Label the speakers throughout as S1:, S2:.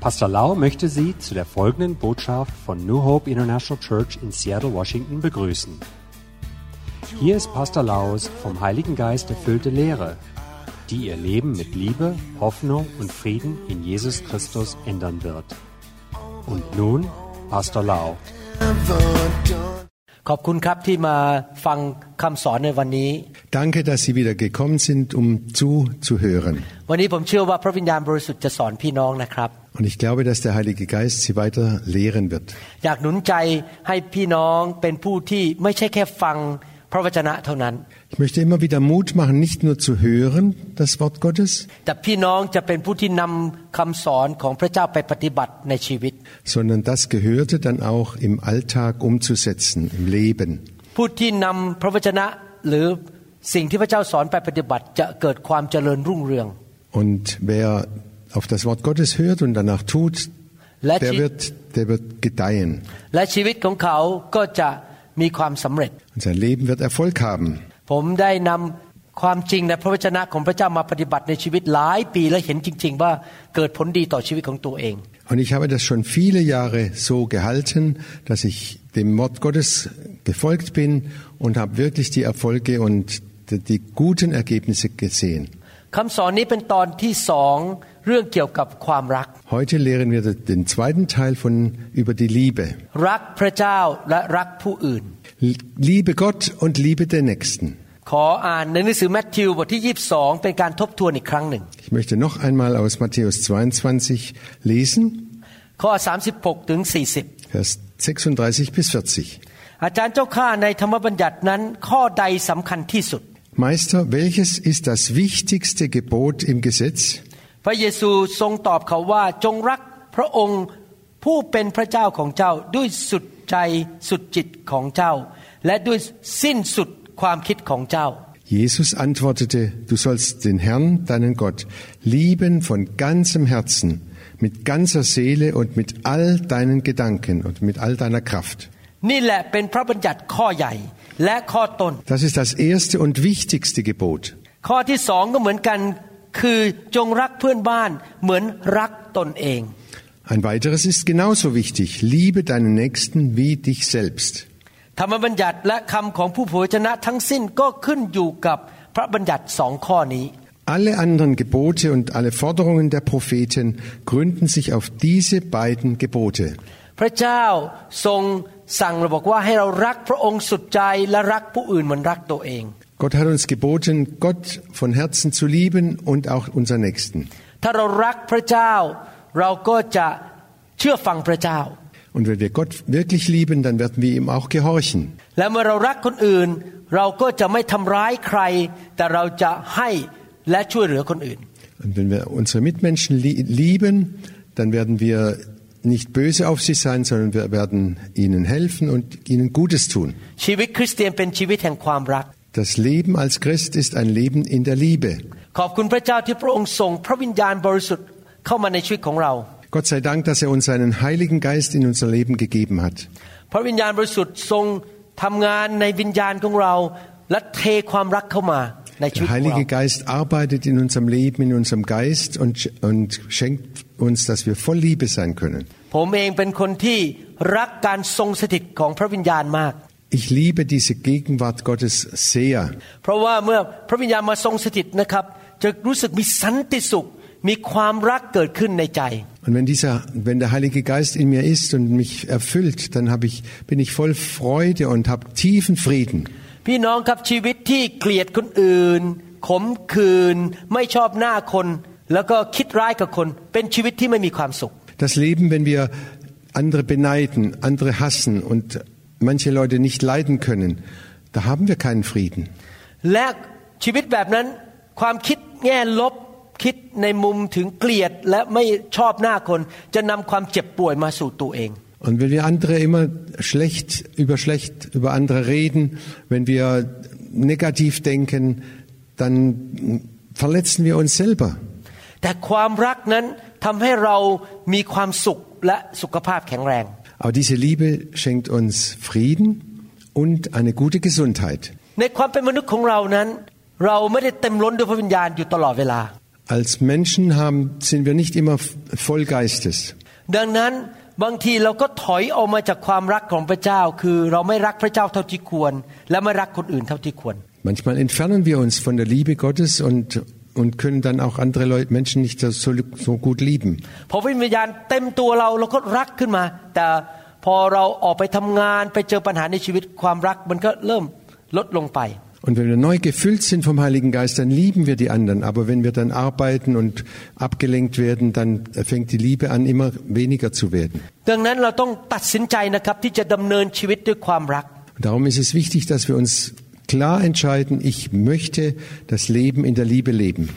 S1: Pastor Lau möchte Sie zu der folgenden Botschaft von New Hope International Church in Seattle, Washington begrüßen. Hier ist Pastor Laus vom Heiligen Geist erfüllte Lehre, die Ihr Leben mit Liebe, Hoffnung und Frieden in Jesus Christus ändern wird. Und nun Pastor Lau.
S2: ขอบคุณครับที่มาฟังคำสอนในวันนี้
S3: Danke, dass Sie wieder gekommen sind, um zuzuhören.
S2: วันนี้ผมเชื่อว่าพระวิญญาณบริสุทธิ์จะสอนพี่น้องนะครับ
S3: Und ich glaube, dass der Heilige Geist Sie weiter lehren wird.
S2: อยากหนุนใจให้พี่น้องเป็นผู้ที่ไม่ใช่แค่ฟังพระวจนะเท่านั้น
S3: Ich möchte immer wieder Mut machen, nicht nur zu hören, das Wort Gottes,
S2: แต่พี่น้องจะเป็นผู้ที่นำคำสอนของพระเจ้าไปปฏิบัติในชีวิต
S3: sondern das Gehörte dann auch im Alltag umzusetzen, im Leben.
S2: ผู้ที่นำพระวจนะหรือสิ่งที่พระเจ้าสอนไปปฏิบัติ จะเกิดความเจริญรุ่งเรือง
S3: Und wer auf das Wort Gottes hört und danach tut,
S2: และ
S3: der
S2: ชี
S3: wird, der wird gedeihen.
S2: และชีวิตของเขาก็จะมีความสำเร็จ
S3: Und sein Leben wird Erfolg haben.
S2: ผมได้นำความจริงในพระวจนะของพระเจ้ามาปฏิบัติในชีวิตหลายปีและเห็นจริง ๆ ว่าเกิดผลดีต่อชีวิตของตัวเอง
S3: Und ich habe das schon viele Jahre so gehalten, dass ich dem Wort Gottes gefolgt bin und habe wirklich die Erfolge und die, die guten Ergebnisse gesehen.
S2: คำสอนนี้เป็นตอนที่สอง เรื่องเกี่ยวกับความรัก
S3: Heute lehren wir den zweiten Teil von über die Liebe.
S2: รักพระเจ้าและรักผู้อื่น
S3: Liebe Gott und Liebe den Nächsten.
S2: ขออ่านในหนังสือแมทธิวบทที่ 22 เป็นการทบทวนอีกครั้งหนึ่ง
S3: Ich möchte noch einmal aus Matthäus 22 lesen,
S2: ข้อ 36ถึง40
S3: Vers 36 bis 40.
S2: อาจารย์เจ้าข้าในธรรมบัญญัตินั้นข้อใดสำคัญที่สุด
S3: Meister, welches ist das wichtigste Gebot im Gesetz?
S2: พระเยซูทรงตอบเขาว่าจงรักพระองค์ผู้เป็นพระเจ้าของเจ้าด้วยสุดใจสุดจิตของเจ้า และด้วยสิ้นสุดความคิดของเจ้า
S3: Jesus antwortete, du sollst den Herrn, deinen Gott, lieben von ganzem Herzen, mit ganzer Seele und mit all deinen Gedanken und mit all deiner Kraft.
S2: นี่แหละเป็นพระบัญญัติข้อใหญ่และข้อต้น
S3: Das ist das erste und wichtigste Gebot.
S2: ข้อที่สองก็เหมือนกัน คือจงรักเพื่อนบ้านเหมือนรักตนเอง
S3: Ein weiteres ist genauso wichtig. Liebe deinen Nächsten wie dich selbst.
S2: ธรรมบัญญัติและคำของผู้เผยชนะทั้งสิ้นก็ขึ้นอยู่กับพระบัญญัติสองข้อนี้
S3: Alle anderen Gebote und alle Forderungen der Propheten gründen sich auf diese beiden Gebote.
S2: พระเจ้าทรงสั่งเราบอกว่าให้เรารักพระองค์สุดใจและรักผู้อื่นเหมือนรักตัวเอง
S3: Gott hat uns geboten, Gott von Herzen zu lieben und auch unseren Nächsten. Und wenn wir Gott wirklich lieben, dann werden wir ihm auch gehorchen. Und wenn wir unsere Mitmenschen lieben, dann werden wir nicht böse auf sie sein, sondern wir werden ihnen helfen und ihnen Gutes tun. Das Leben als Christ ist ein Leben in der Liebe. Gott sei Dank, dass er uns seinen Heiligen Geist in unser Leben gegeben hat. Der Heilige Geist arbeitet in unserem Leben, in unserem Geist und, und schenkt uns, dass wir voll Liebe sein können.
S2: ผมเองเป็นคนที่รักการทรงสถิตของพระวิญญาณมาก
S3: Ich liebe diese Gegenwart Gottes sehr.
S2: เพราะว่าเมื่อพระวิญญาณมาทรงสถิตนะครับ จะรู้สึกมีสันติสุข มีความรักเกิดขึ้นในใจ
S3: Und wenn dieser, wenn der Heilige Geist in mir ist und mich erfüllt, dann habe ich, bin ich voll Freude und habe tiefen Frieden.
S2: พี่น้องครับชีวิตที่เกลียดคนอื่น ขมขื่นไม่ชอบหน้าคน แล้วก็คิดร้ายกับคน เป็นชีวิตที่ไม่มีความสุข
S3: Das Leben, wenn wir andere beneiden, andere hassen und manche Leute nicht leiden können, da haben wir keinen Frieden.
S2: และชีวิตแบบนั้นความคิดแง่ลบคิดในมุมถึงเกลียดและไม่ชอบหน้าคน จะนำความเจ็บป่วยมาสู่ตัวเอง
S3: Und wenn wir andere immer schlecht über schlecht über andere reden, wenn wir negativ denken, dann verletzen wir uns selber.
S2: แ ต่ความรักนั้นทำให้เรามีความสุขและสุขภาพแข็งแรง
S3: Aber diese Liebe schenkt uns Frieden und eine gute Gesundheit.
S2: ในความเป็นมนุษย์ของเรานั้น เราไม่ได้เต็มล้นด้วยพระวิญญาณอยู่ตลอดเวลา
S3: Als Menschen haben, sind wir nicht immer voll Geistes.
S2: ดังนั้นบางทีเราก็ถอยออกมาจากความรักของพระเจ้า คือเราไม่รักพระเจ้าเท่าที่ควร และไม่รักคนอื่นเท่าที่ควร
S3: Manchmal entfernen wir uns von der Liebe Gottes und, und können dann auch andere Leute, Menschen nicht so, so gut lieben.
S2: พอพระวิญญาณเต็มตัวเราเราก็รักขึ้นมา แต่พอเราออกไปทำงานไปเจอปัญหาในชีวิตความรักมันก็เริ่มลดลงไป
S3: Und wenn wir neu gefüllt sind vom Heiligen Geist, dann lieben wir die anderen. Aber wenn wir dann arbeiten und abgelenkt werden, dann fängt die Liebe an, immer weniger zu werden.
S2: ดังนั้นเราต้องตัดสินใจนะครับที่จะดำเนินชีวิตด้วยความรัก
S3: Und darum ist es wichtig, dass wir uns klar entscheiden, ich möchte das Leben in der Liebe leben.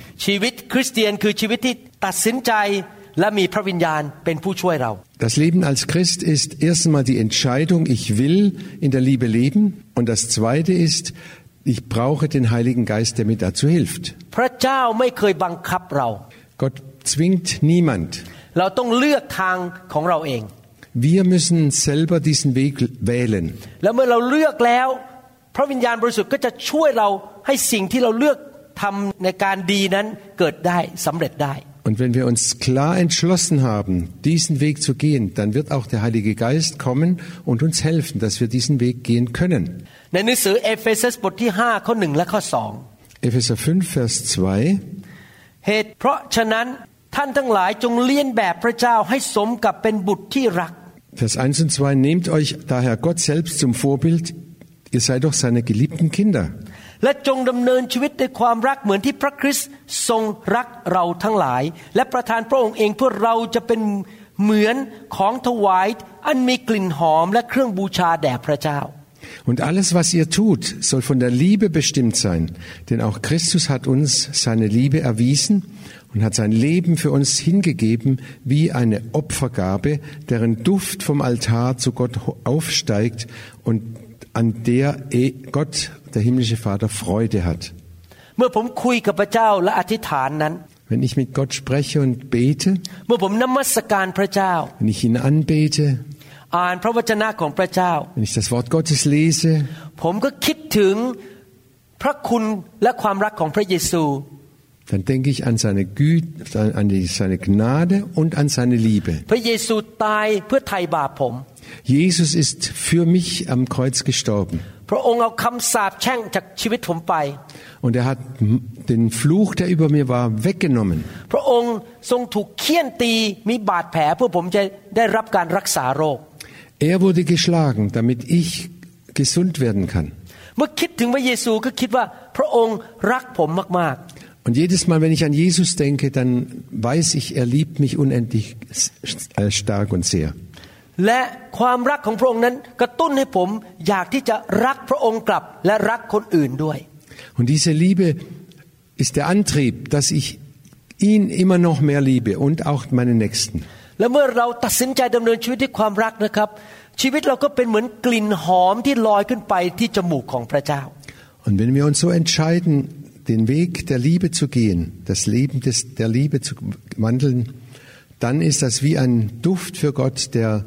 S3: Das Leben als Christ ist erstmal die Entscheidung, ich will in der Liebe leben. Und das Zweite ist, ich brauche den Heiligen Geist, der mir dazu hilft. Gott zwingt niemand. Wir müssen selber diesen Weg wählen.
S2: แล้วเมื่อเราเลือกแล้ว พระวิญญาณบริสุทธิ์ก็จะช่วยเราให้สิ่งที่เราเลือกทำในการดีนั้นเกิดได้สำเร็จได้
S3: Und wenn wir uns klar entschlossen haben, diesen Weg zu gehen, dann wird auch der Heilige Geist kommen und uns helfen, dass wir diesen Weg gehen können.
S2: ในหนังสือเอเฟซัสบทที่5ข้อ1และข้อ2
S3: Epheser 5, Vers 2.
S2: เหตุเพราะฉะนั้นท่านทั้งหลายจงเลียนแบบพระเจ้าให้สมกับเป็นบุตรที่รัก
S3: Vers 1 und 2. Nehmt euch daher Gott selbst zum Vorbild. Ihr seid doch seine geliebten Kinder.
S2: และจงดำเนินชีวิตด้วยความรักเหมือนที่พระคริสต์ทรงรักเราทั้งหลาย และประทานพระองค์เองเพื่อเราจะเป็นเหมือนของถวายอันมีกลิ่นหอมและเครื่องบูชาแด่พระเจ้า
S3: Und alles, was ihr tut, soll von der Liebe bestimmt sein. Denn auch Christus hat uns seine Liebe erwiesen und hat sein Leben für uns hingegeben wie eine Opfergabe, deren Duft vom Altar zu Gott aufsteigt und an der eh, Gott, der himmlische Vater, Freude hat. Wenn ich mit Gott spreche und bete, wenn ich ihn anbete, wenn ich das Wort Gottes lese, dann denke ich an seine, Güte, an seine Gnade und an seine Liebe.
S2: พระเยซูตายเพื่อไถ่บาปผม
S3: Jesus ist für mich am Kreuz gestorben
S2: พระองค์เอาคำสาปแช่งจากชีวิตผมไป
S3: und er hat den Fluch, der über mir war, weggenommen.
S2: พระองค์ทรงถูกเคี่ยนตีมีบาดแผลเพื่อผมจะได้รับการรักษาโรค
S3: Er wurde geschlagen, damit ich gesund werden kann.
S2: เมื่อคิดถึงพระเยซูก็คิดว่าพระองค์รักผมมาก
S3: Und jedes Mal, wenn ich an Jesus denke, dann weiß ich, er liebt mich unendlich äh, stark und sehr.
S2: ๆ และความรักของพระองค์นั้นกระตุ้นให้ผมอยากที่จะรักพระองค์กลับและรักคนอื่นด้วย
S3: Und diese Liebe ist der Antrieb, dass ich ihn immer noch mehr liebe und auch meine Nächsten.
S2: และเมื่อเราตัดสินใจดำเนินชีวิตด้วยความรักนะครับ ชีวิตเราก็เป็นเหมือนกลิ่นหอมที่ลอยขึ้นไปที่จมูกของพระเจ้า
S3: Und wenn wir uns so entscheiden, den Weg der Liebe zu gehen, das Leben des, der Liebe zu wandeln, dann ist das wie ein Duft für Gott, der äh,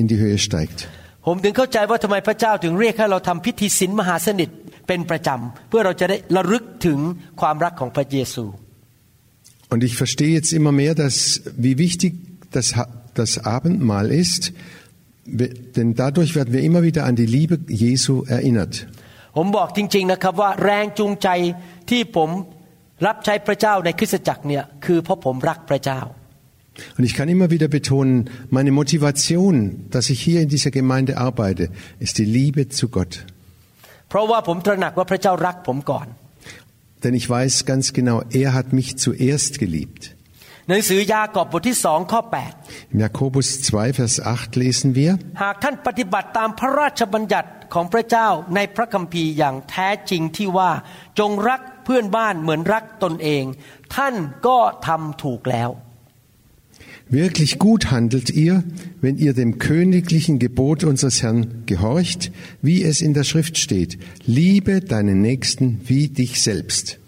S3: in die Höhe steigt.
S2: ผมถึงเข้าใจว่าทำไมพระเจ้าถึงเรียกให้เราทำพิธีศีลมหาสนิทเป็นประจำเพื่อเราจะได้ระลึกถึงความรักของพระเยซู
S3: Und ich verstehe jetzt immer mehr, dass, wie wichtig das, Ha- das Abendmahl ist, We- denn dadurch werden wir immer wieder an die Liebe Jesu erinnert.
S2: ผมบอกจริงๆนะครับว่าแรงจูงใจที่ผมรับใช้พระเจ้าในคริสตจักรเนี่ยคือเพราะผมรักพระเจ้า
S3: Und ich kann immer wieder betonen, meine Motivation, dass ich hier in dieser Gemeinde arbeite, ist die Liebe zu Gott.
S2: เพราะว่าผมตระหนักว่าพระเจ้ารักผมก่อน
S3: Denn ich weiß ganz genau, er hat mich zuerst geliebt.
S2: หนังสือยากอบบทที่สองข้อ
S3: Im Jakobus 2, Vers 8 lesen wir,
S2: 8 หากท่านปฏิบัติตามพระราชบัญญัติของพระเจ้าในพระคัมภีร์อย่างแท้จริงที่ว่าจงรักเพื่อนบ้านเหมือนรักตนเอง ท่านก็ทำถูกแล้ว
S3: Wirklich gut handelt ihr, wenn ihr dem königlichen Gebot unseres Herrn gehorcht, wie es in der Schrift steht. Liebe deinen Nächsten wie dich selbst.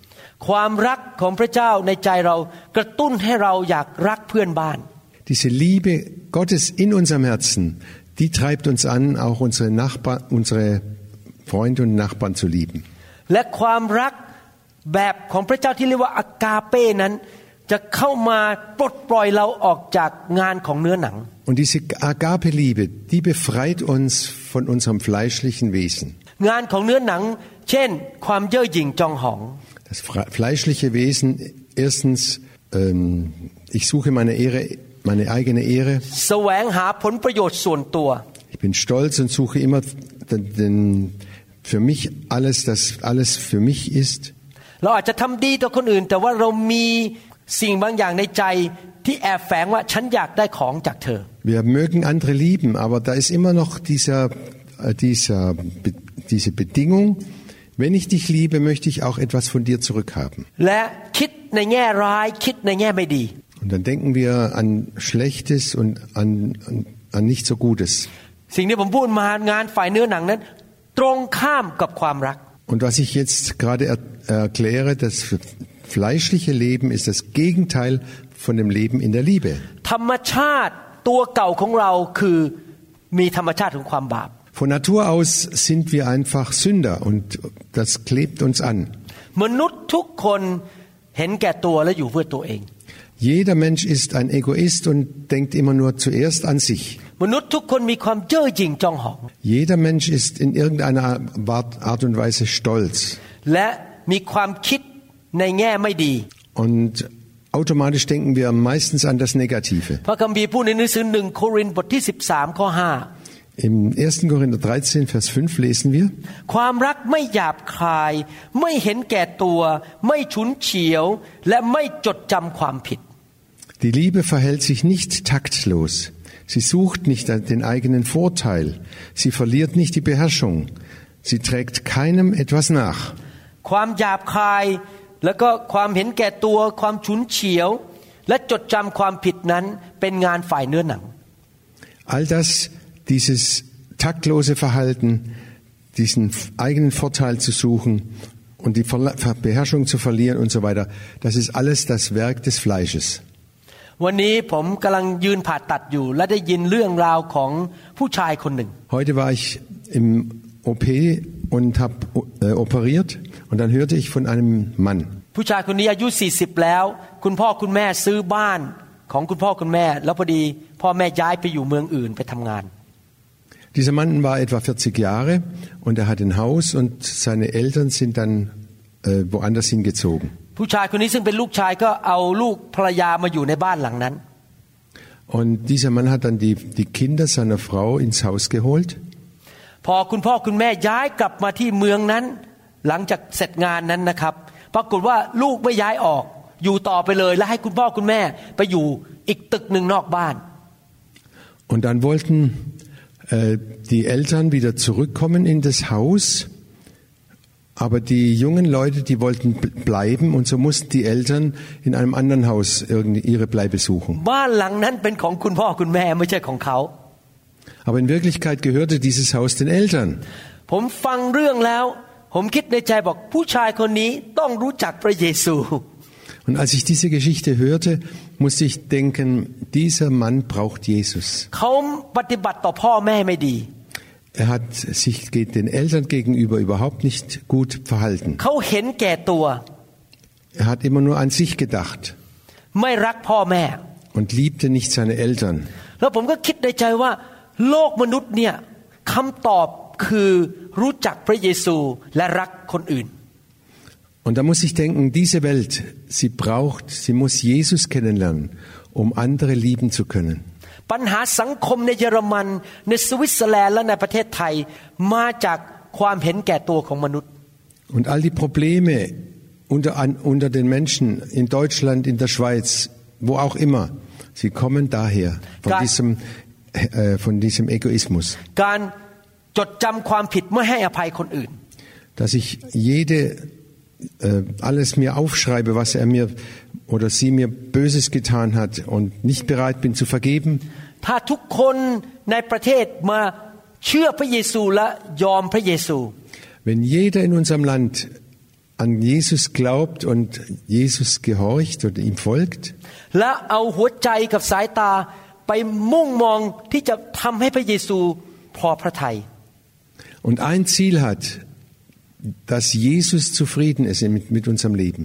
S2: ความรักของพระเจ้าในใจเรากระตุ้นให้เราอยากรักเพื่อนบ้าน
S3: Diese Liebe Gottes in unserem Herzen, die treibt uns an, auch unsere Nachbarn, unsere Freunde und Nachbarn zu lieben.
S2: และความรักแบบของพระเจ้าที่เรียกว่าอากาเป้นั้น จะเข้ามาปลดปล่อยเราออกจากงานของเนื้อหนัง
S3: Und diese Agape-Liebe, die befreit uns von unserem fleischlichen Wesen.
S2: งานของเนื้อหนัง เช่น ความเย่อหยิ่งจองหอง
S3: Das fre- fleischliche Wesen, erstens, ähm, ich suche meine Ehre, meine eigene Ehre.
S2: แสวงหาผลประโยชน์ส่วนตัว
S3: Ich bin stolz und suche immer den, den, für mich alles, das alles für mich ist.
S2: เราอาจจะทำดีต่อคนอื่น แต่ว่าเรามี สิ่งบางอย่างในใจที่แอบแฝงว่าฉันอยากได้ของจากเธอ
S3: Wir mögen andere lieben, aber da ist immer noch dieser, äh, dieser, Be- diese Bedingung, wenn ich dich liebe, möchte ich auch etwas von dir zurückhaben.
S2: และคิดในแง่ร้าย คิดในแง่ไม่ดี
S3: Und dann denken wir an Schlechtes und an, an, an nicht so Gutes.
S2: สิ่งที่ผมพูดมางานฝ่ายเนื้อหนังนั้น ตรงข้ามกับความรัก
S3: Und was ich jetzt gerade er, erkläre, das fleischliche Leben ist das Gegenteil von dem Leben in der Liebe.
S2: ธรรมชาติตัวเก่าของเราคือมีธรรมชาติของความบาป
S3: Von Natur aus sind wir einfach Sünder und das klebt uns an.
S2: มนุษย์ทุกคนเห็นแก่ตัวและอยู่เพื่อตัวเอง
S3: Jeder Mensch ist ein Egoist und denkt immer nur zuerst an sich.
S2: มนุษย์ทุกคนมีความเย่อหยิ่งจองหอง
S3: Jeder Mensch ist in irgendeiner Art Art und Weise stolz
S2: และมีความคิด ในแง่ไม่ดี
S3: und automatisch denken wir meistens an das Negative.
S2: พระคัมภีร์พูดในหนังสือหนึ่งโครินธ์บทที่ 13 ข้อ
S3: Im 1. Korinther 13, Vers 5 lesen wir,
S2: 5 ความรักไม่หยาบคาย ไม่เห็นแก่ตัว ไม่ฉุนเฉียว และไม่จดจำความผิด
S3: Die Liebe verhält sich nicht taktlos. Sie sucht nicht den eigenen Vorteil. Sie verliert nicht die Beherrschung. Sie trägt keinem etwas nach.
S2: ความหยาบคาย แล้วก็ความเห็นแก่ตัว ความฉุนเฉียว และจดจำความผิดนั้นเป็นงานฝ่ายเนื้อหนัง
S3: All das, dieses taktlose Verhalten, diesen eigenen Vorteil zu suchen und die Verla- Beherrschung zu verlieren und so weiter, das ist alles das Werk des Fleisches.
S2: วันนี้ผมกำลังยืนผ่าตัดอยู่ และได้ยินเรื่องราวของผู้ชายคนหนึ่ง
S3: Heute war ich im OP und habe äh, operiert und dann hörte ich von einem Mann.
S2: ผู้ชายคนนี้อายุ 40 แล้ว คุณพ่อคุณแม่ซื้อบ้านของคุณพ่อคุณแม่ แล้วพอดีพ่อแม่ย้ายไปอยู่เมืองอื่นไปทำงาน
S3: Dieser Mann war etwa 40 Jahre und er hat ein Haus und seine Eltern sind dann äh, woanders hingezogen.
S2: ผู้ชายคนนี้ซึ่งเป็นลูกชายก็เอาลูกภรรยามาอยู่ในบ้านหลังนั้น
S3: Und dieser Mann hat dann die, die Kinder seiner Frau ins Haus geholt.
S2: พอคุณพ่อคุณแม่ย้ายกลับมาที่เมืองนั้น หลังจากเสร็จงานนั้นนะครับ ปรากฏว่าลูกไม่ย้ายออก อยู่ต่อไปเลย และให้คุณพ่อคุณแม่ไปอยู่อีกตึกหนึ่งนอกบ้าน
S3: Und dann wollten äh, die Eltern wieder zurückkommen in das Haus. Aber die jungen Leute, die wollten b- bleiben und so mussten die Eltern in einem anderen Haus irgendwie ihre Bleibe suchen.
S2: บ้านหลังนั้นเป็นของคุณพ่อคุณแม่ไม่ใช่ของเขา
S3: Aber in Wirklichkeit gehörte dieses Haus den Eltern.
S2: ผมฟังเรื่องแล้ว ผมคิดในใจบอกผู้ชายคนนี้ต้องรู้จักพระเยซู
S3: Und als ich diese Geschichte hörte, musste ich denken, dieser Mann braucht Jesus.
S2: เขาปฏิบัติต่อพ่อแม่ไม่ดี
S3: Er hat sich ge- den Eltern gegenüber überhaupt nicht gut verhalten.
S2: เขาเห็นแก่ตัว
S3: Er hat immer nur an sich gedacht
S2: ไม่รักพ่อแม่
S3: und liebte nicht seine Eltern.
S2: แล้วผมก็คิดในใจว่า โลกมนุษย์เนี่ยคำตอบ คือรู้จักพระเยซูและรักคนอื่น
S3: Und da muss ich denken, diese Welt, sie braucht, sie muss Jesus kennenlernen, um andere lieben zu können.
S2: ปัญหาสังคมในเยอรมัน ในสวิตเซอร์แลนด์และในประเทศไทย มาจากความเห็นแก่ตัวของมนุษย์
S3: Und all die Probleme unter, an, unter den Menschen in Deutschland, in der Schweiz, wo auch immer, sie kommen daher, von
S2: Ga-
S3: diesem, äh, von diesem Egoismus.
S2: การ จดจำความผิดไม่ให้อภัยคนอื่น
S3: Dass ich jede, äh, alles mir aufschreibe, was er mir oder sie mir Böses getan hat und nicht bereit bin zu vergeben.
S2: ถ้าทุกคนในประเทศมาเชื่อพระเยซูและยอมพระเยซู
S3: Wenn jeder in unserem Land an Jesus glaubt und Jesus gehorcht oder ihm folgt
S2: และเอาหัวใจกับสายตาไปมุ่งมองที่จะทำให้พระเยซูพอพระทัย
S3: und ein Ziel hat, dass Jesus zufrieden ist mit, mit unserem Leben.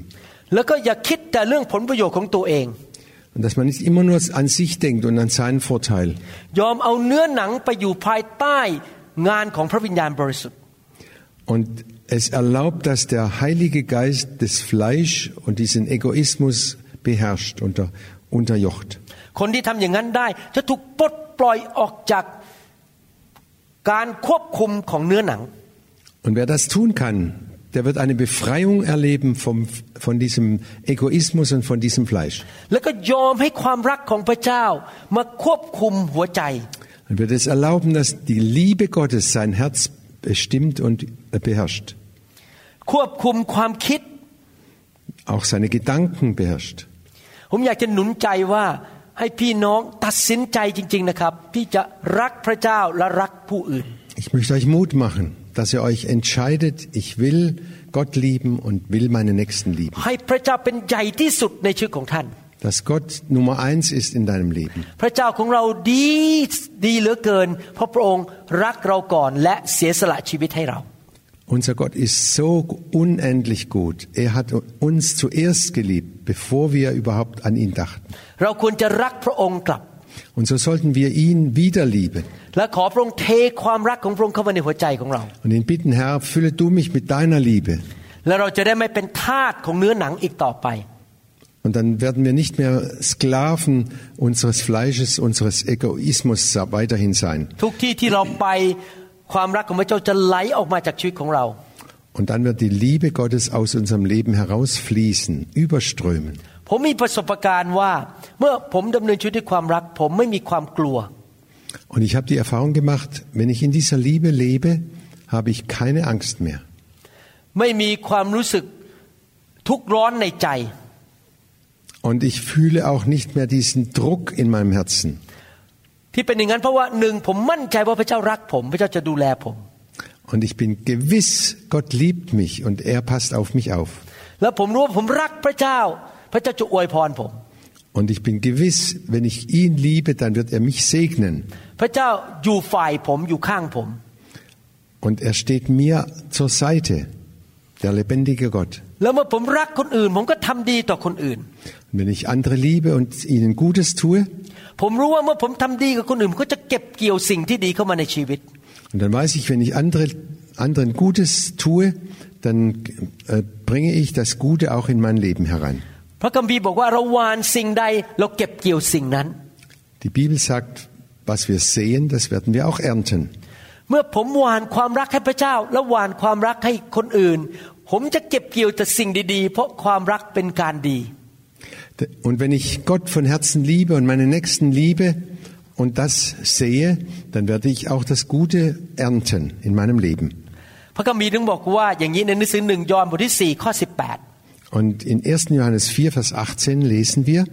S2: แล้วก็อย่าคิดแต่เรื่องผลประโยชน์ของตัวเอง
S3: Und dass man nicht immer nur an sich denkt und an seinen Vorteil.
S2: ยอมเอาเนื้อหนังไปอยู่ภายใต้งานของพระวิญญาณบริสุทธิ์
S3: Und es erlaubt, dass der Heilige Geist das Fleisch und diesen Egoismus beherrscht, unter, unterjocht.
S2: คนที่ทำอย่างนั้นได้จะถูกปลดปล่อยออกจาก การควบคุมของเนื้อหนัง
S3: Und wer das tun kann, der wird eine Befreiung erleben vom, von diesem Egoismus und von diesem Fleisch.
S2: แล้วก็ยอมให้ความรักของพระเจ้ามาควบคุมหัวใจ
S3: Und wird es erlauben, dass die Liebe Gottes sein Herz bestimmt und beherrscht.
S2: ควบคุมความคิด
S3: Auch seine Gedanken beherrscht.
S2: ผมอยากจะหนุนใจว่า ให้พี่น้องตัดสินใจจริง ๆนะครับที่จะรักพระเจ้าและรักผู้อื่น
S3: Ich möchte euch Mut machen, dass ihr euch entscheidet, ich will Gott lieben und will meine Nächsten lieben.
S2: ให้พระเจ้าเป็นใหญ่ที่สุดในชีวิตของท่าน
S3: Dass Gott Nummer eins ist in deinem Leben. Unser Gott ist so unendlich gut. Er hat uns zuerst geliebt, bevor wir überhaupt an ihn dachten. Und so sollten wir ihn wieder lieben. Und ihn bitten, Herr, fülle du mich mit deiner Liebe. Und dann werden wir nicht mehr Sklaven unseres Fleisches, unseres Egoismus weiterhin sein.
S2: ทุกที่ที่เราไปความรักของพระเจ้าจะไหลออกมาจากชีวิตของเรา
S3: Und dann wird die Liebe Gottes aus unserem Leben herausfließen, überströmen.
S2: ผมมีประสบการณ์ว่า เมื่อผมดำเนินชีวิตด้วยความรัก ผมไม่มีความกลัว
S3: Und ich habe die Erfahrung gemacht, wenn ich in dieser Liebe lebe, habe ich keine Angst mehr.
S2: ไม่มีความรู้สึกทุกข์ร้อนในใจ
S3: Und ich fühle auch nicht mehr diesen Druck in meinem Herzen.
S2: ที่เป็นอย่างนั้นเพราะว่าหนึ่งผมมั่นใจว่าพระเจ้ารักผม พระเจ้าจะดูแลผม
S3: Und ich bin gewiss, Gott liebt mich und er passt auf mich auf.
S2: แล้วผมรู้ว่าผมรักพระเจ้า พระเจ้าจะอวยพรผม
S3: Und ich bin gewiss, wenn ich ihn liebe, dann wird er mich segnen.
S2: พระเจ้าอยู่ฝ่ายผมอยู่ข้างผม
S3: Und er steht mir zur Seite, der lebendige Gott. Wenn ich andere liebe und ihnen Gutes tue, und dann weiß ich, wenn ich andere, anderen Gutes tue, dann äh, bringe ich das Gute auch in mein Leben herein. Die Bibel sagt, was wir sehen, das werden wir auch ernten.
S2: เมื่อผมหวานความรักให้พระเจ้า และหวานความรักให้คนอื่น ผมจะเก็บเกี่ยวแต่สิ่งดีๆ เพราะความรักเป็นการดี
S3: Und wenn ich Gott von Herzen liebe und meine Nächsten liebe und das sehe, dann werde ich auch das Gute ernten in meinem Leben.
S2: พระคัมภีร์ถึงบอกว่าอย่างนี้ในหนังสือหนึ่งยอห์นบทที่ 4 ข้อ
S3: Und in 1. Johannes 4, Vers 18 lesen wir,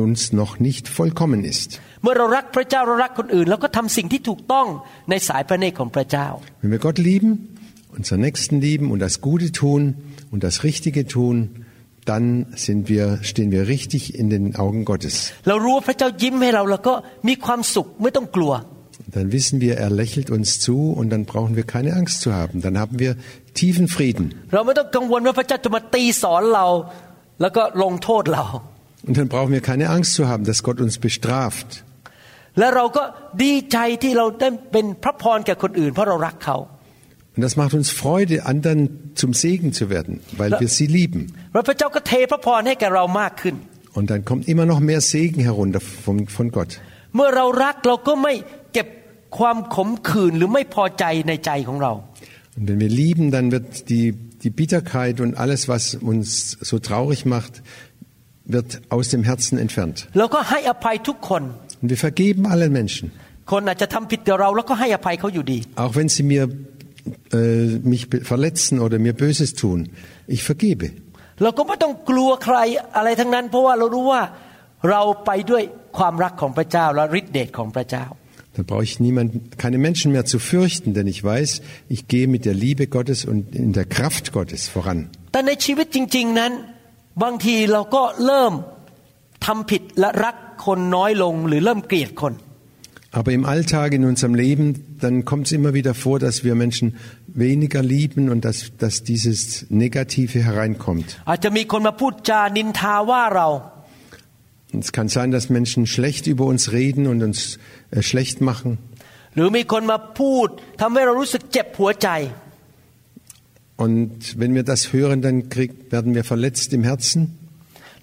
S3: uns noch nicht vollkommen ist. Wenn wir Gott lieben, unseren Nächsten lieben und das Gute tun und das Richtige tun, dann sind wir, stehen wir richtig in den Augen Gottes. Dann wissen wir, er lächelt uns zu und dann brauchen wir keine Angst zu haben. Dann haben wir tiefen Frieden. Und dann brauchen wir keine Angst zu haben, dass Gott uns bestraft. Und das macht uns Freude, anderen zum Segen zu werden, weil wir sie lieben. Und dann kommt immer noch mehr Segen herunter von, von Gott. Und wenn wir lieben, dann wird die, die Bitterkeit und alles, was uns so traurig macht, wird aus dem Herzen entfernt.
S2: เราก็ให้อภัยทุกคน
S3: Und wir vergeben allen Menschen.
S2: คนอาจจะทำผิดกับเราแล้วก็ให้อภัยเขาอยู่ดี
S3: Auch wenn sie mir, äh, mich be- verletzen oder mir Böses tun. Ich vergebe.
S2: เราก็ไม่ต้องกลัวใครอะไรทั้งนั้น เพราะว่าเรารู้ว่าเราไปด้วยความรักของพระเจ้าและฤทธิเดชของพระเจ้า
S3: Dann brauche ich niemanden, keine Menschen mehr zu fürchten, denn ich weiß, ich gehe mit der Liebe Gottes und in der Kraft Gottes voran.
S2: แต่ในชีวิตจริง ๆนั้น บางทีเราก็เริ่มทำผิดและรักคนน้อยลงหรือเริ่มเกลียดคน
S3: Aber im Alltag, in unserem Leben, dann kommt es immer wieder vor, dass wir Menschen weniger lieben und dass, dass dieses Negative hereinkommt.
S2: อาจจะมีคนมาพูดจานินทาว่าเรา
S3: Es kann sein, dass Menschen schlecht über uns reden und uns äh, schlecht machen.
S2: ห
S3: Und wenn wir das hören, dann krieg, werden wir verletzt im Herzen.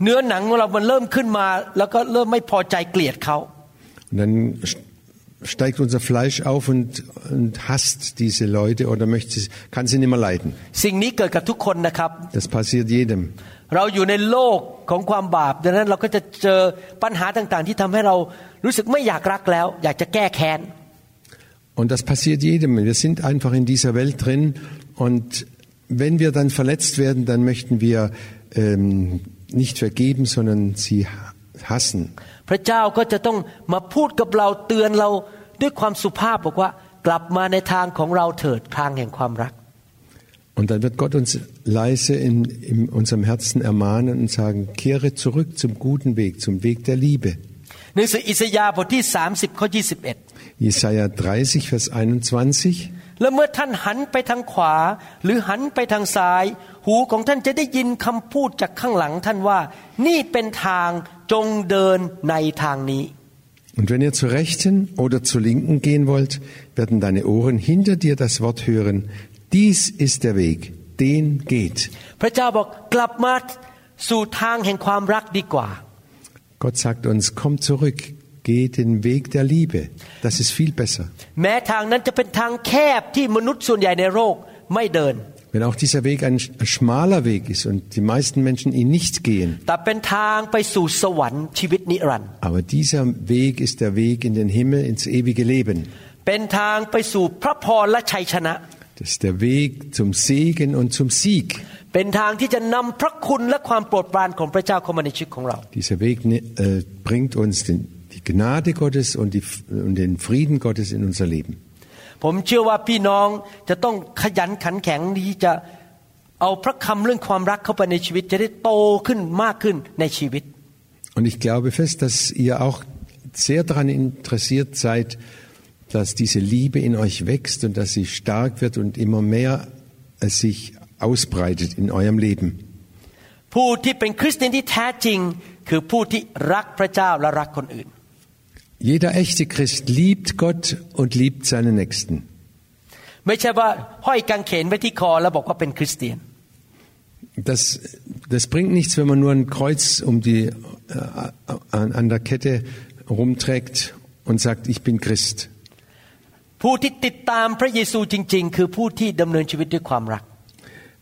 S2: เนื้อหนังของเรามันเริ่มขึ้นมา แล้วก็เริ่มไม่พอใจเกลียดเขา
S3: Und dann st- steigt unser Fleisch auf und, und hasst diese Leute oder möchte, sie- kann sie nicht mehr leiden.
S2: สิ่งนี้เกิดกับทุกคนนะครับ
S3: Das passiert jedem.
S2: เราอยู่ในโลกของความบาปดังนั้นเราก็จะเจอปัญหาต่างๆ ที่ทำให้เรารู้สึกไม่อยากรักแล้ว อยากจะแก้แค้น
S3: Und das passiert jedem. Wir sind einfach in dieser Welt drin und wenn wir dann verletzt werden, dann möchten wir ähm, nicht vergeben, sondern sie hassen.
S2: พระเจ้าก็จะต้องมาพูดกับเราเตือนเราด้วยความสุภาพบอกว่ากลับมาในทางของเราเถิดทางแห่งความรัก
S3: Und dann wird Gott uns leise in, in unserem Herzen ermahnen und sagen, kehre zurück zum guten Weg, zum Weg der Liebe.
S2: หนังสืออิสยาห์บทที่ 30ข้อ21
S3: Jesaja 30, Vers 21.
S2: และเมื่อท่านหันไปทางขวา หรือหันไปทางซ้าย หูของท่านจะได้ยินคำพูดจากข้างหลังท่านว่า นี่เป็นทางจงเดินในทางนี้
S3: Und wenn ihr zur Rechten oder zur Linken gehen wollt, werden deine Ohren hinter dir das Wort hören, dies ist der Weg, den geht.
S2: พระเจ้าบอกกลับมาสู่ทางแห่งความรักดีกว่า
S3: Gott sagt uns, komm zurück, geh den Weg der Liebe. Das ist viel besser.
S2: แม้ทางนั้นจะเป็นทางแคบที่มนุษย์ส่วนใหญ่ในโลกไม่เดิน
S3: Wenn auch dieser Weg ein schmaler Weg ist und die meisten Menschen ihn nicht gehen,
S2: แต่เป็นทางไปสู่สวรรค์ชีวิตนิรันดร์
S3: aber dieser Weg ist der Weg in den Himmel, ins ewige Leben.
S2: เป็นทางไปสู่พระพรและชัยชนะ
S3: Das ist der Weg zum Segen und zum Sieg.
S2: เป็นทางที่จะนำพระคุณและความโปรดปรานของพระเจ้าเข้ามาในชีวิตของเรา
S3: Dieser Weg äh, bringt uns den, die Gnade Gottes und, die, und den Frieden Gottes in unser Leben.
S2: ผมเชื่อว่าพี่น้องจะต้องขยันขันแข็งที่จะเอาพระคำเรื่องความรักเข้าไปในชีวิต จะได้โตขึ้นมากขึ้นในชีวิต
S3: Und ich glaube fest, dass ihr auch sehr daran interessiert seid, dass diese Liebe in euch wächst und dass sie stark wird und immer mehr äh, sich ausbreitet in eurem Leben.
S2: ผู้ที่เป็นคริสเตียนที่แท้จริง คือผู้ที่รักพระเจ้าและรักคนอื่น
S3: Jeder echte Christ liebt Gott und liebt seine Nächsten.
S2: ไม่ใช่ว่าห้อยกางเขนไว้ที่คอแล้วบอกว่าเป็นคริสเตียน
S3: Das, das bringt nichts, wenn man nur ein Kreuz um die, äh, an, an der Kette rumträgt und sagt, ich bin Christ.
S2: ผู้ที่ติดตามพระเยซูจริง ๆ คือผู้ที่ดำเนินชีวิตด้วยความรัก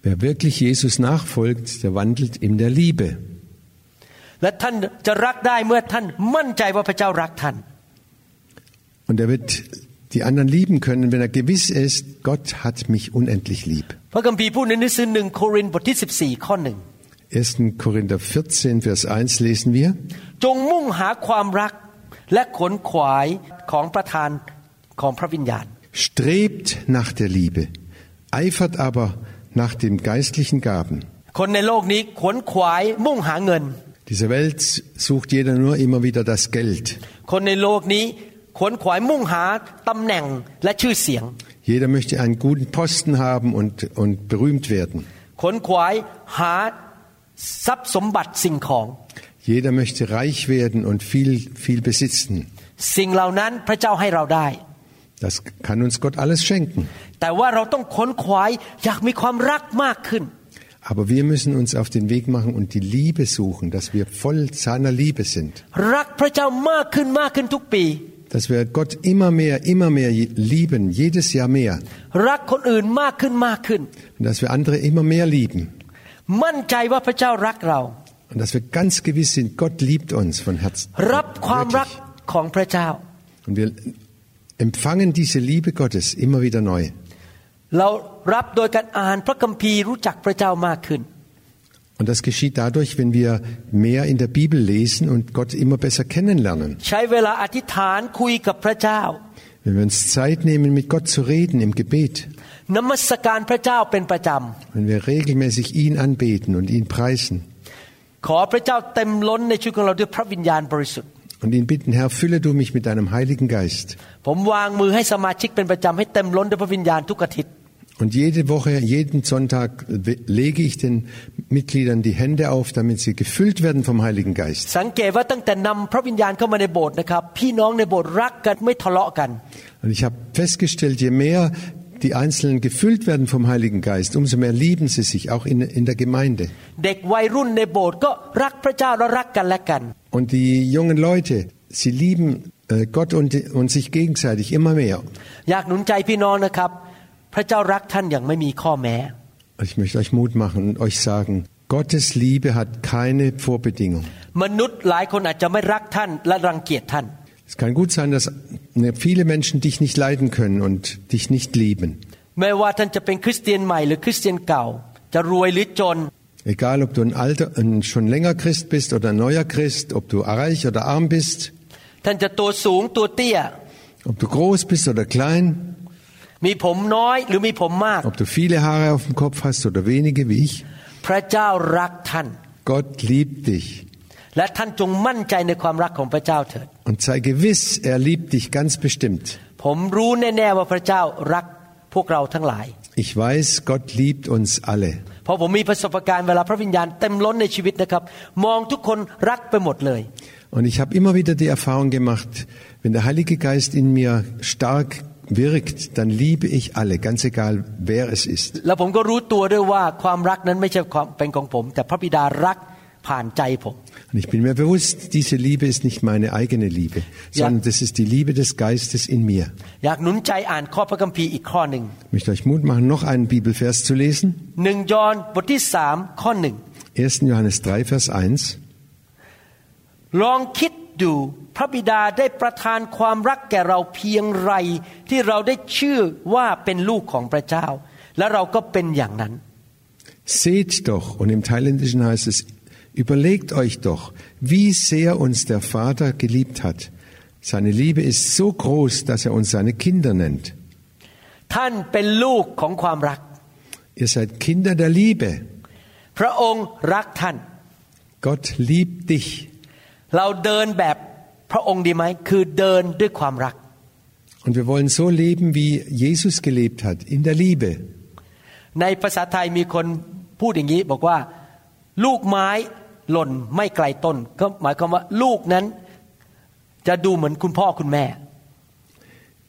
S3: Wer wirklich Jesus nachfolgt, der wandelt in der Liebe. Und er wird die anderen lieben können, wenn er gewiss ist, Gott hat mich unendlich lieb.
S2: พระคัมภีร์พูดในหนังสือหนึ่งโครินธ์บทที่ 14 ข้อหนึ่ง
S3: 1. Korinther 14, Vers 1 lesen wir.
S2: จงมุ่งหาความรักและขนขวายของประธานของพระวิญญาณ
S3: Strebt nach der Liebe, eifert aber nach den geistlichen Gaben.
S2: คนในโลกนี้ขวนขวายมุ่งหาเงิน
S3: Diese Welt sucht jeder nur immer wieder das Geld.
S2: คนในโลกนี้ ขวนขวายมุ่งหาตำแหน่งและชื่อเสียง
S3: Jeder möchte einen guten Posten haben und, und berühmt werden.
S2: ขวนขวายหาทรัพย์สมบัติสิ่งของ
S3: Jeder möchte reich werden und viel, viel besitzen.
S2: สิ่งเหล่านั้นพระเจ้าให้เราได้
S3: Das kann uns Gott alles schenken.
S2: แต่ว่าเราต้องขวนขวายอยากมีความรักมากขึ้น
S3: Aber wir müssen uns auf den Weg machen und die Liebe suchen, dass wir voll seiner Liebe sind.
S2: รักพระเจ้ามากขึ้นมากขึ้นทุกปี
S3: Dass wir Gott immer mehr, immer mehr lieben, jedes Jahr mehr.
S2: รักคนอื่นมากขึ้นมากขึ้น
S3: Und dass wir andere immer mehr lieben.
S2: มั่นใจว่าพระเจ้ารักเรา
S3: Und dass wir ganz gewiss sind, Gott liebt uns von Herzen.
S2: รับความรัก
S3: Wirklich.
S2: ของพระเจ้า
S3: Und wir empfangen diese Liebe Gottes immer wieder neu.
S2: เรารับโดยการอ่านพระคัมภีร์รู้จักพระเจ้ามากขึ้น
S3: Und das geschieht dadurch, wenn wir mehr in der Bibel lesen und Gott immer besser kennenlernen.
S2: ใช้เวลาอธิษฐานคุยกับพระเจ้า
S3: Wenn wir uns Zeit nehmen, mit Gott zu reden im Gebet.
S2: นมัสการพระเจ้าเป็นประจ
S3: Wenn wir regelmäßig ihn anbeten und ihn preisen ำ
S2: ขอพระเจ้าเต็มล้นในชีวิตของเราด้วยพระวิญญาณบริสุทธิ์
S3: und ihn bitten, Herr, fülle du mich mit deinem Heiligen Geist.
S2: ผมวางมือให้สมาชิกเป็นประจำให้เต็มล้นด้วยพระวิญญาณทุกอาทิตย์
S3: Und jede Woche, jeden Sonntag we- lege ich den Mitgliedern die Hände auf, damit sie gefüllt werden vom Heiligen Geist.
S2: สังเกตว่าตั้งแต่นำพระวิญญาณเข้ามาในโบสถ์นะครับพี่น้องในโบสถ์รักกันไม่ทะเลาะกัน
S3: Und ich habe festgestellt, je mehr die Einzelnen gefüllt werden vom Heiligen Geist, umso mehr lieben sie sich, auch in, in der Gemeinde.
S2: เด็กวัยรุ่นในโบสถ์ก็รักพระเจ้าและรักกันและกัน
S3: Und die jungen Leute, sie lieben äh, Gott und, und sich gegenseitig immer mehr.
S2: อยากหนุนใจพี่น้องนะครับ พระเจ้ารักท่านอย่างไม่มีข้อแม้
S3: Und ich möchte euch Mut machen und euch sagen, Gottes Liebe hat keine Vorbedingung.
S2: มนุษย์หลายคนอาจจะไม่รักท่านและรังเกียจท่าน
S3: Es kann gut sein, dass ne, viele Menschen dich nicht leiden können und dich nicht lieben.
S2: ไม่ว่าท่านจะเป็นคริสเตียนใหม่หรือคริสเตียนเก่า จะรวยหรือจน
S3: Egal, ob du ein alter, ein schon länger Christ bist oder ein neuer Christ, ob du reich oder arm bist,
S2: ท่านจะตัวสูงตัวเตี้ย
S3: ob du groß bist oder klein, ob du viele Haare auf dem Kopf hast oder wenige wie ich,
S2: พระเจ้ารักท่าน
S3: Gott liebt dich.
S2: และท่านจงมั่นใจในความรักของพระเจ้าเถิด
S3: Und sei gewiss, er liebt dich ganz bestimmt.
S2: ผมรู้แน่ๆว่าพระเจ้ารักพวกเราทั้งหลาย
S3: Ich weiß, Gott liebt uns alle.
S2: เพราะผมมีประสบการณ์เวลาพระวิญญาณเต็มล้นในชีวิตนะครับ มองทุกคนรักไปหมดเลย
S3: Und ich habe immer wieder die Erfahrung gemacht, wenn der Heilige Geist in mir stark wirkt, dann liebe ich alle, ganz egal wer es ist.
S2: แล้วผมก็รู้ตัวด้วยว่าความรักนั้นไม่ใช่ความเป็นของผม แต่พระบิดารักผ่านใจผม
S3: Und ich bin mir bewusst, diese Liebe ist nicht meine eigene Liebe,
S2: Ja.
S3: sondern das ist die Liebe des Geistes in mir.
S2: อยากหนุนใจอ่านข้อพระคัมภีร์อีกข้อหนึ่ง
S3: Ich möchte euch Mut machen, noch einen Bibelvers zu lesen.
S2: หนึ่งยอห์นบทที่สามข้อหนึ่ง
S3: 1. Johannes 3, Vers 1.
S2: ลองคิด ดูพระบิดาได้ประทานความรักแก่เราเพียงไร ที่เราได้ชื่อว่าเป็นลูกของพระเจ้า และเราก็เป็นอย่างนั้น
S3: Seht doch, und im Thailändischen heißt es, überlegt euch doch, wie sehr uns der Vater geliebt hat. Seine Liebe ist so groß, dass er uns seine Kinder nennt.
S2: ท่านเป็นลูกของความรัก
S3: Ihr seid Kinder der Liebe.
S2: พระองค์รักท่าน
S3: Gott liebt dich.
S2: เราเดินแบบพระองค์ดีไหม คือเดินด้วยความรัก
S3: Und wir wollen so leben, wie Jesus gelebt hat, in der Liebe.
S2: ในภาษาไทยมีคนพูดอย่างนี้บอกว่า ลูกไม้หล่นไม่ไกลต้น ก็หมายความว่าลูกนั้นจะดูเหมือนคุณพ่อคุณแม่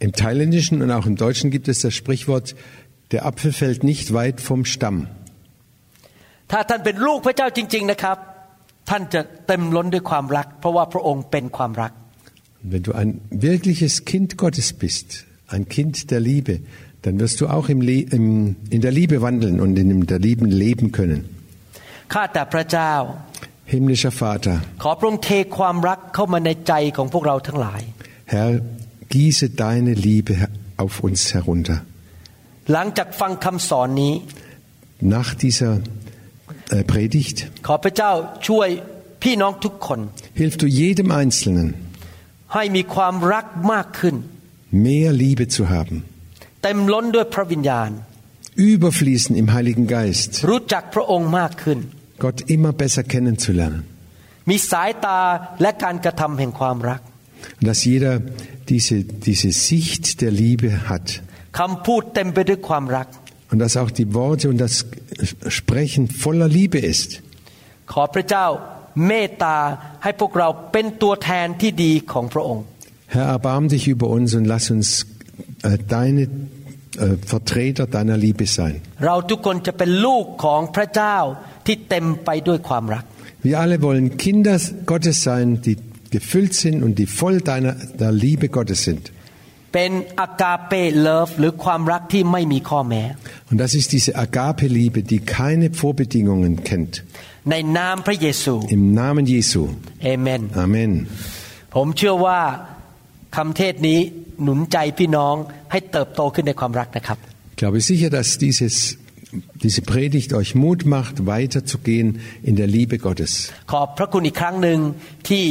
S3: Im Thailändischen und auch im Deutschen gibt es das Sprichwort, der Apfel fällt nicht weit vom Stamm.
S2: ถ้าท่านเป็นลูกพระเจ้าจริง ๆนะครับ ท่านจะเต็มล้นด้วยความรัก เพราะว่าพระองค์เป็นความรัก
S3: Und wenn du ein wirkliches Kind Gottes bist, ein Kind der Liebe, dann wirst du auch im Le im, in der Liebe wandeln und in der Liebe leben können.
S2: ข้าแต่พระเจ้า
S3: Himmlischer Vater,
S2: ขอพระองค์เทความรักเข้ามาในใจของพวกเราทั้งหลาย
S3: Herr, gieße deine Liebe auf uns herunter.
S2: หลังจากฟังคำสอนนี้
S3: Nach dieser äh, Predigt
S2: ขอพระเจ้าช่วยพี่น้องทุกคน
S3: hilf du jedem Einzelnen,
S2: ให้มีความรักมากขึ้น
S3: mehr Liebe zu haben,
S2: เต็มล้นด้วยพระวิญญาณ
S3: überfließen im Heiligen Geist,
S2: รู้จักพระองค์มากขึ้น
S3: Gott immer besser kennenzulernen.
S2: มีสายตาและการกระทำแห่งความรัก
S3: Und dass jeder diese, diese Sicht der Liebe hat.
S2: คำพูดเต็มไปด้วยความรัก
S3: Und dass auch die Worte und das Sprechen voller Liebe ist.
S2: ขอพระเจ้าเมตตาให้พวกเราเป็นตัวแทนที่ดีของพระองค์
S3: Herr, erbarm dich über uns und lass uns äh, deine äh, Vertreter deiner Liebe sein.
S2: เราทุกคนจะเป็นลูกของพระเจ้าที่เต็มไปด้วยความรัก
S3: Wir alle wollen Kinder Gottes sein, die gefüllt sind und die voll deiner der Liebe Gottes sind.
S2: เป็นอากาเปเลิฟหรือความรักที่ไม่มีข้อแม้
S3: Und das ist diese Agape-Liebe, die keine Vorbedingungen kennt.
S2: ในนามพระเยซู
S3: Im Namen Jesu.
S2: เอเมน
S3: Amen.
S2: ผมเชื่อว่าคำเทศนี้หนุนใจพี่น้องให้เติบโตขึ้นในความรักนะครับ
S3: Ich glaube sicher, dass dieses diese Predigt euch Mut macht, weiterzugehen in der Liebe Gottes.
S2: ขอบพระคุณอีกครั้งหนึ่งที่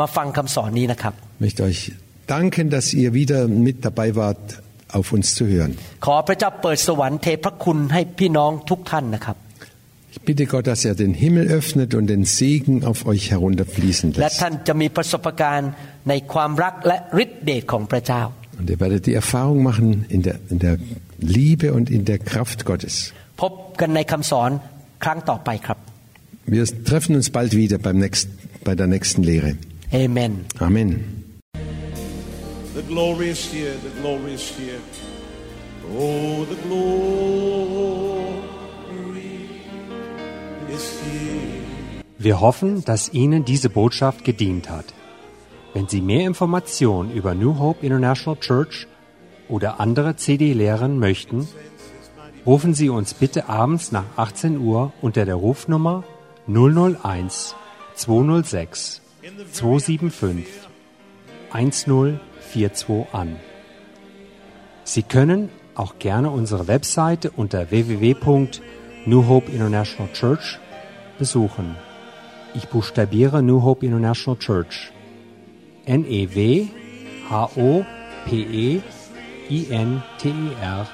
S2: มาฟังคำสอนนี้นะครับ
S3: Ich möchte euch danken, dass ihr wieder mit dabei wart, auf uns zu hören. Ich bitte Gott, dass er den Himmel öffnet und den Segen auf euch herunterfließen lässt. Und ihr werdet die Erfahrung machen in der, in der Liebe und in der Kraft Gottes. Wir treffen uns bald wieder beim nächsten, bei der nächsten Lehre.
S2: Amen.
S3: Amen.
S4: The glory is here, the glory is here. Oh, the glory is here.
S1: Wir hoffen, dass Ihnen diese Botschaft gedient hat. Wenn Sie mehr Informationen über New Hope International Church oder andere CD-Lehren möchten, rufen Sie uns bitte abends nach 18 Uhr unter der Rufnummer 001 206 275 1042 an. Sie können auch gerne unsere Webseite unter www.newhope International Church besuchen. Ich buchstabiere New Hope International Church. N-E-W-H-O-P-E-I-N-T-E-R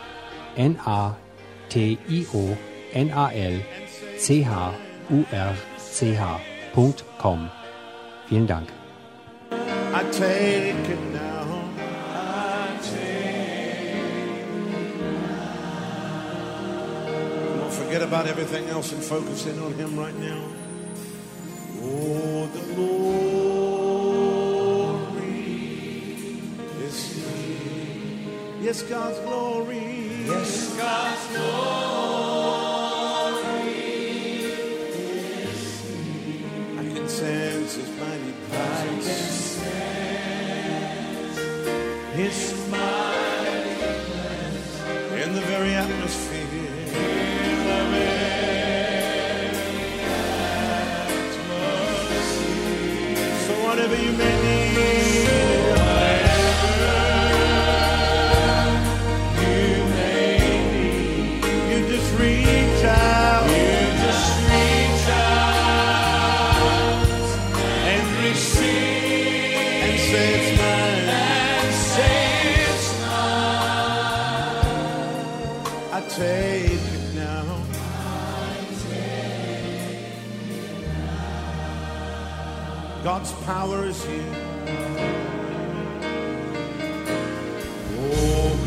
S1: N-A-T-I-O-N-A-L-C-H-U-R-C-H.com. Vielen Dank.
S4: I take it now. Forget about everything else and focus in on Him right now. Oh, the glory is here. Yes, God's glory. Yes, God's glory.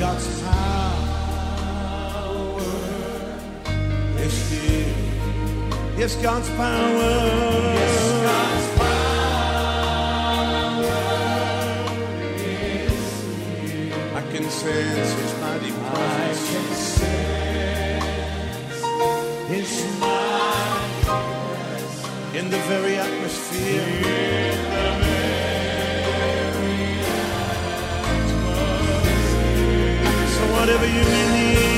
S4: God's power is here. Yes, God's power. Yes, God's power is here. I can sense His mighty presence. I can sense His mighty presence in the very atmosphere. So whatever you need.